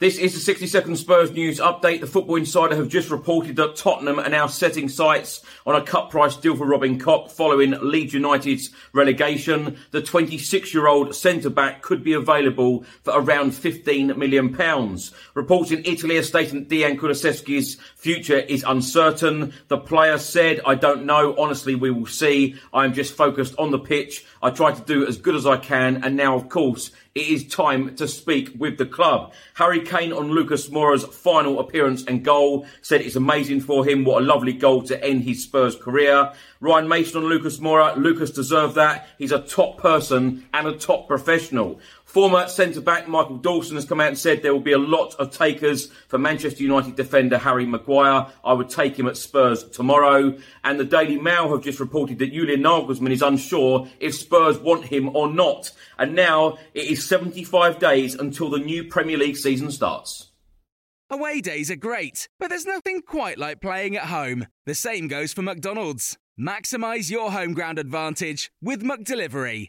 This is the 60 second Spurs news update. The Football Insider have just reported that Tottenham are now setting sights on a cut price deal for Robin Koch following Leeds United's relegation. The 26 year old centre back could be available for around 15 million pounds. Reports in Italy are stating Dejan Kulusevski's future is uncertain. The player said, I don't know. Honestly, we will see. I'm just focused on the pitch. I try to do as good as I can. And now, of course, it is time to speak with the club. Harry Kane on Lucas Moura's final appearance and goal said it's amazing for him. What a lovely goal to end his Spurs career. Ryan Mason on Lucas Moura. Lucas deserved that. He's a top person and a top professional. Former centre back Michael Dawson has come out and said there will be a lot of takers for Manchester United defender Harry Maguire. I would take him at Spurs tomorrow. And the Daily Mail have just reported that Julian Nagelsmann is unsure if Spurs want him or not. And now it is 75 days until the new Premier League season starts. Away days are great, but there's nothing quite like playing at home. The same goes for McDonald's. Maximize your home ground advantage with McDelivery.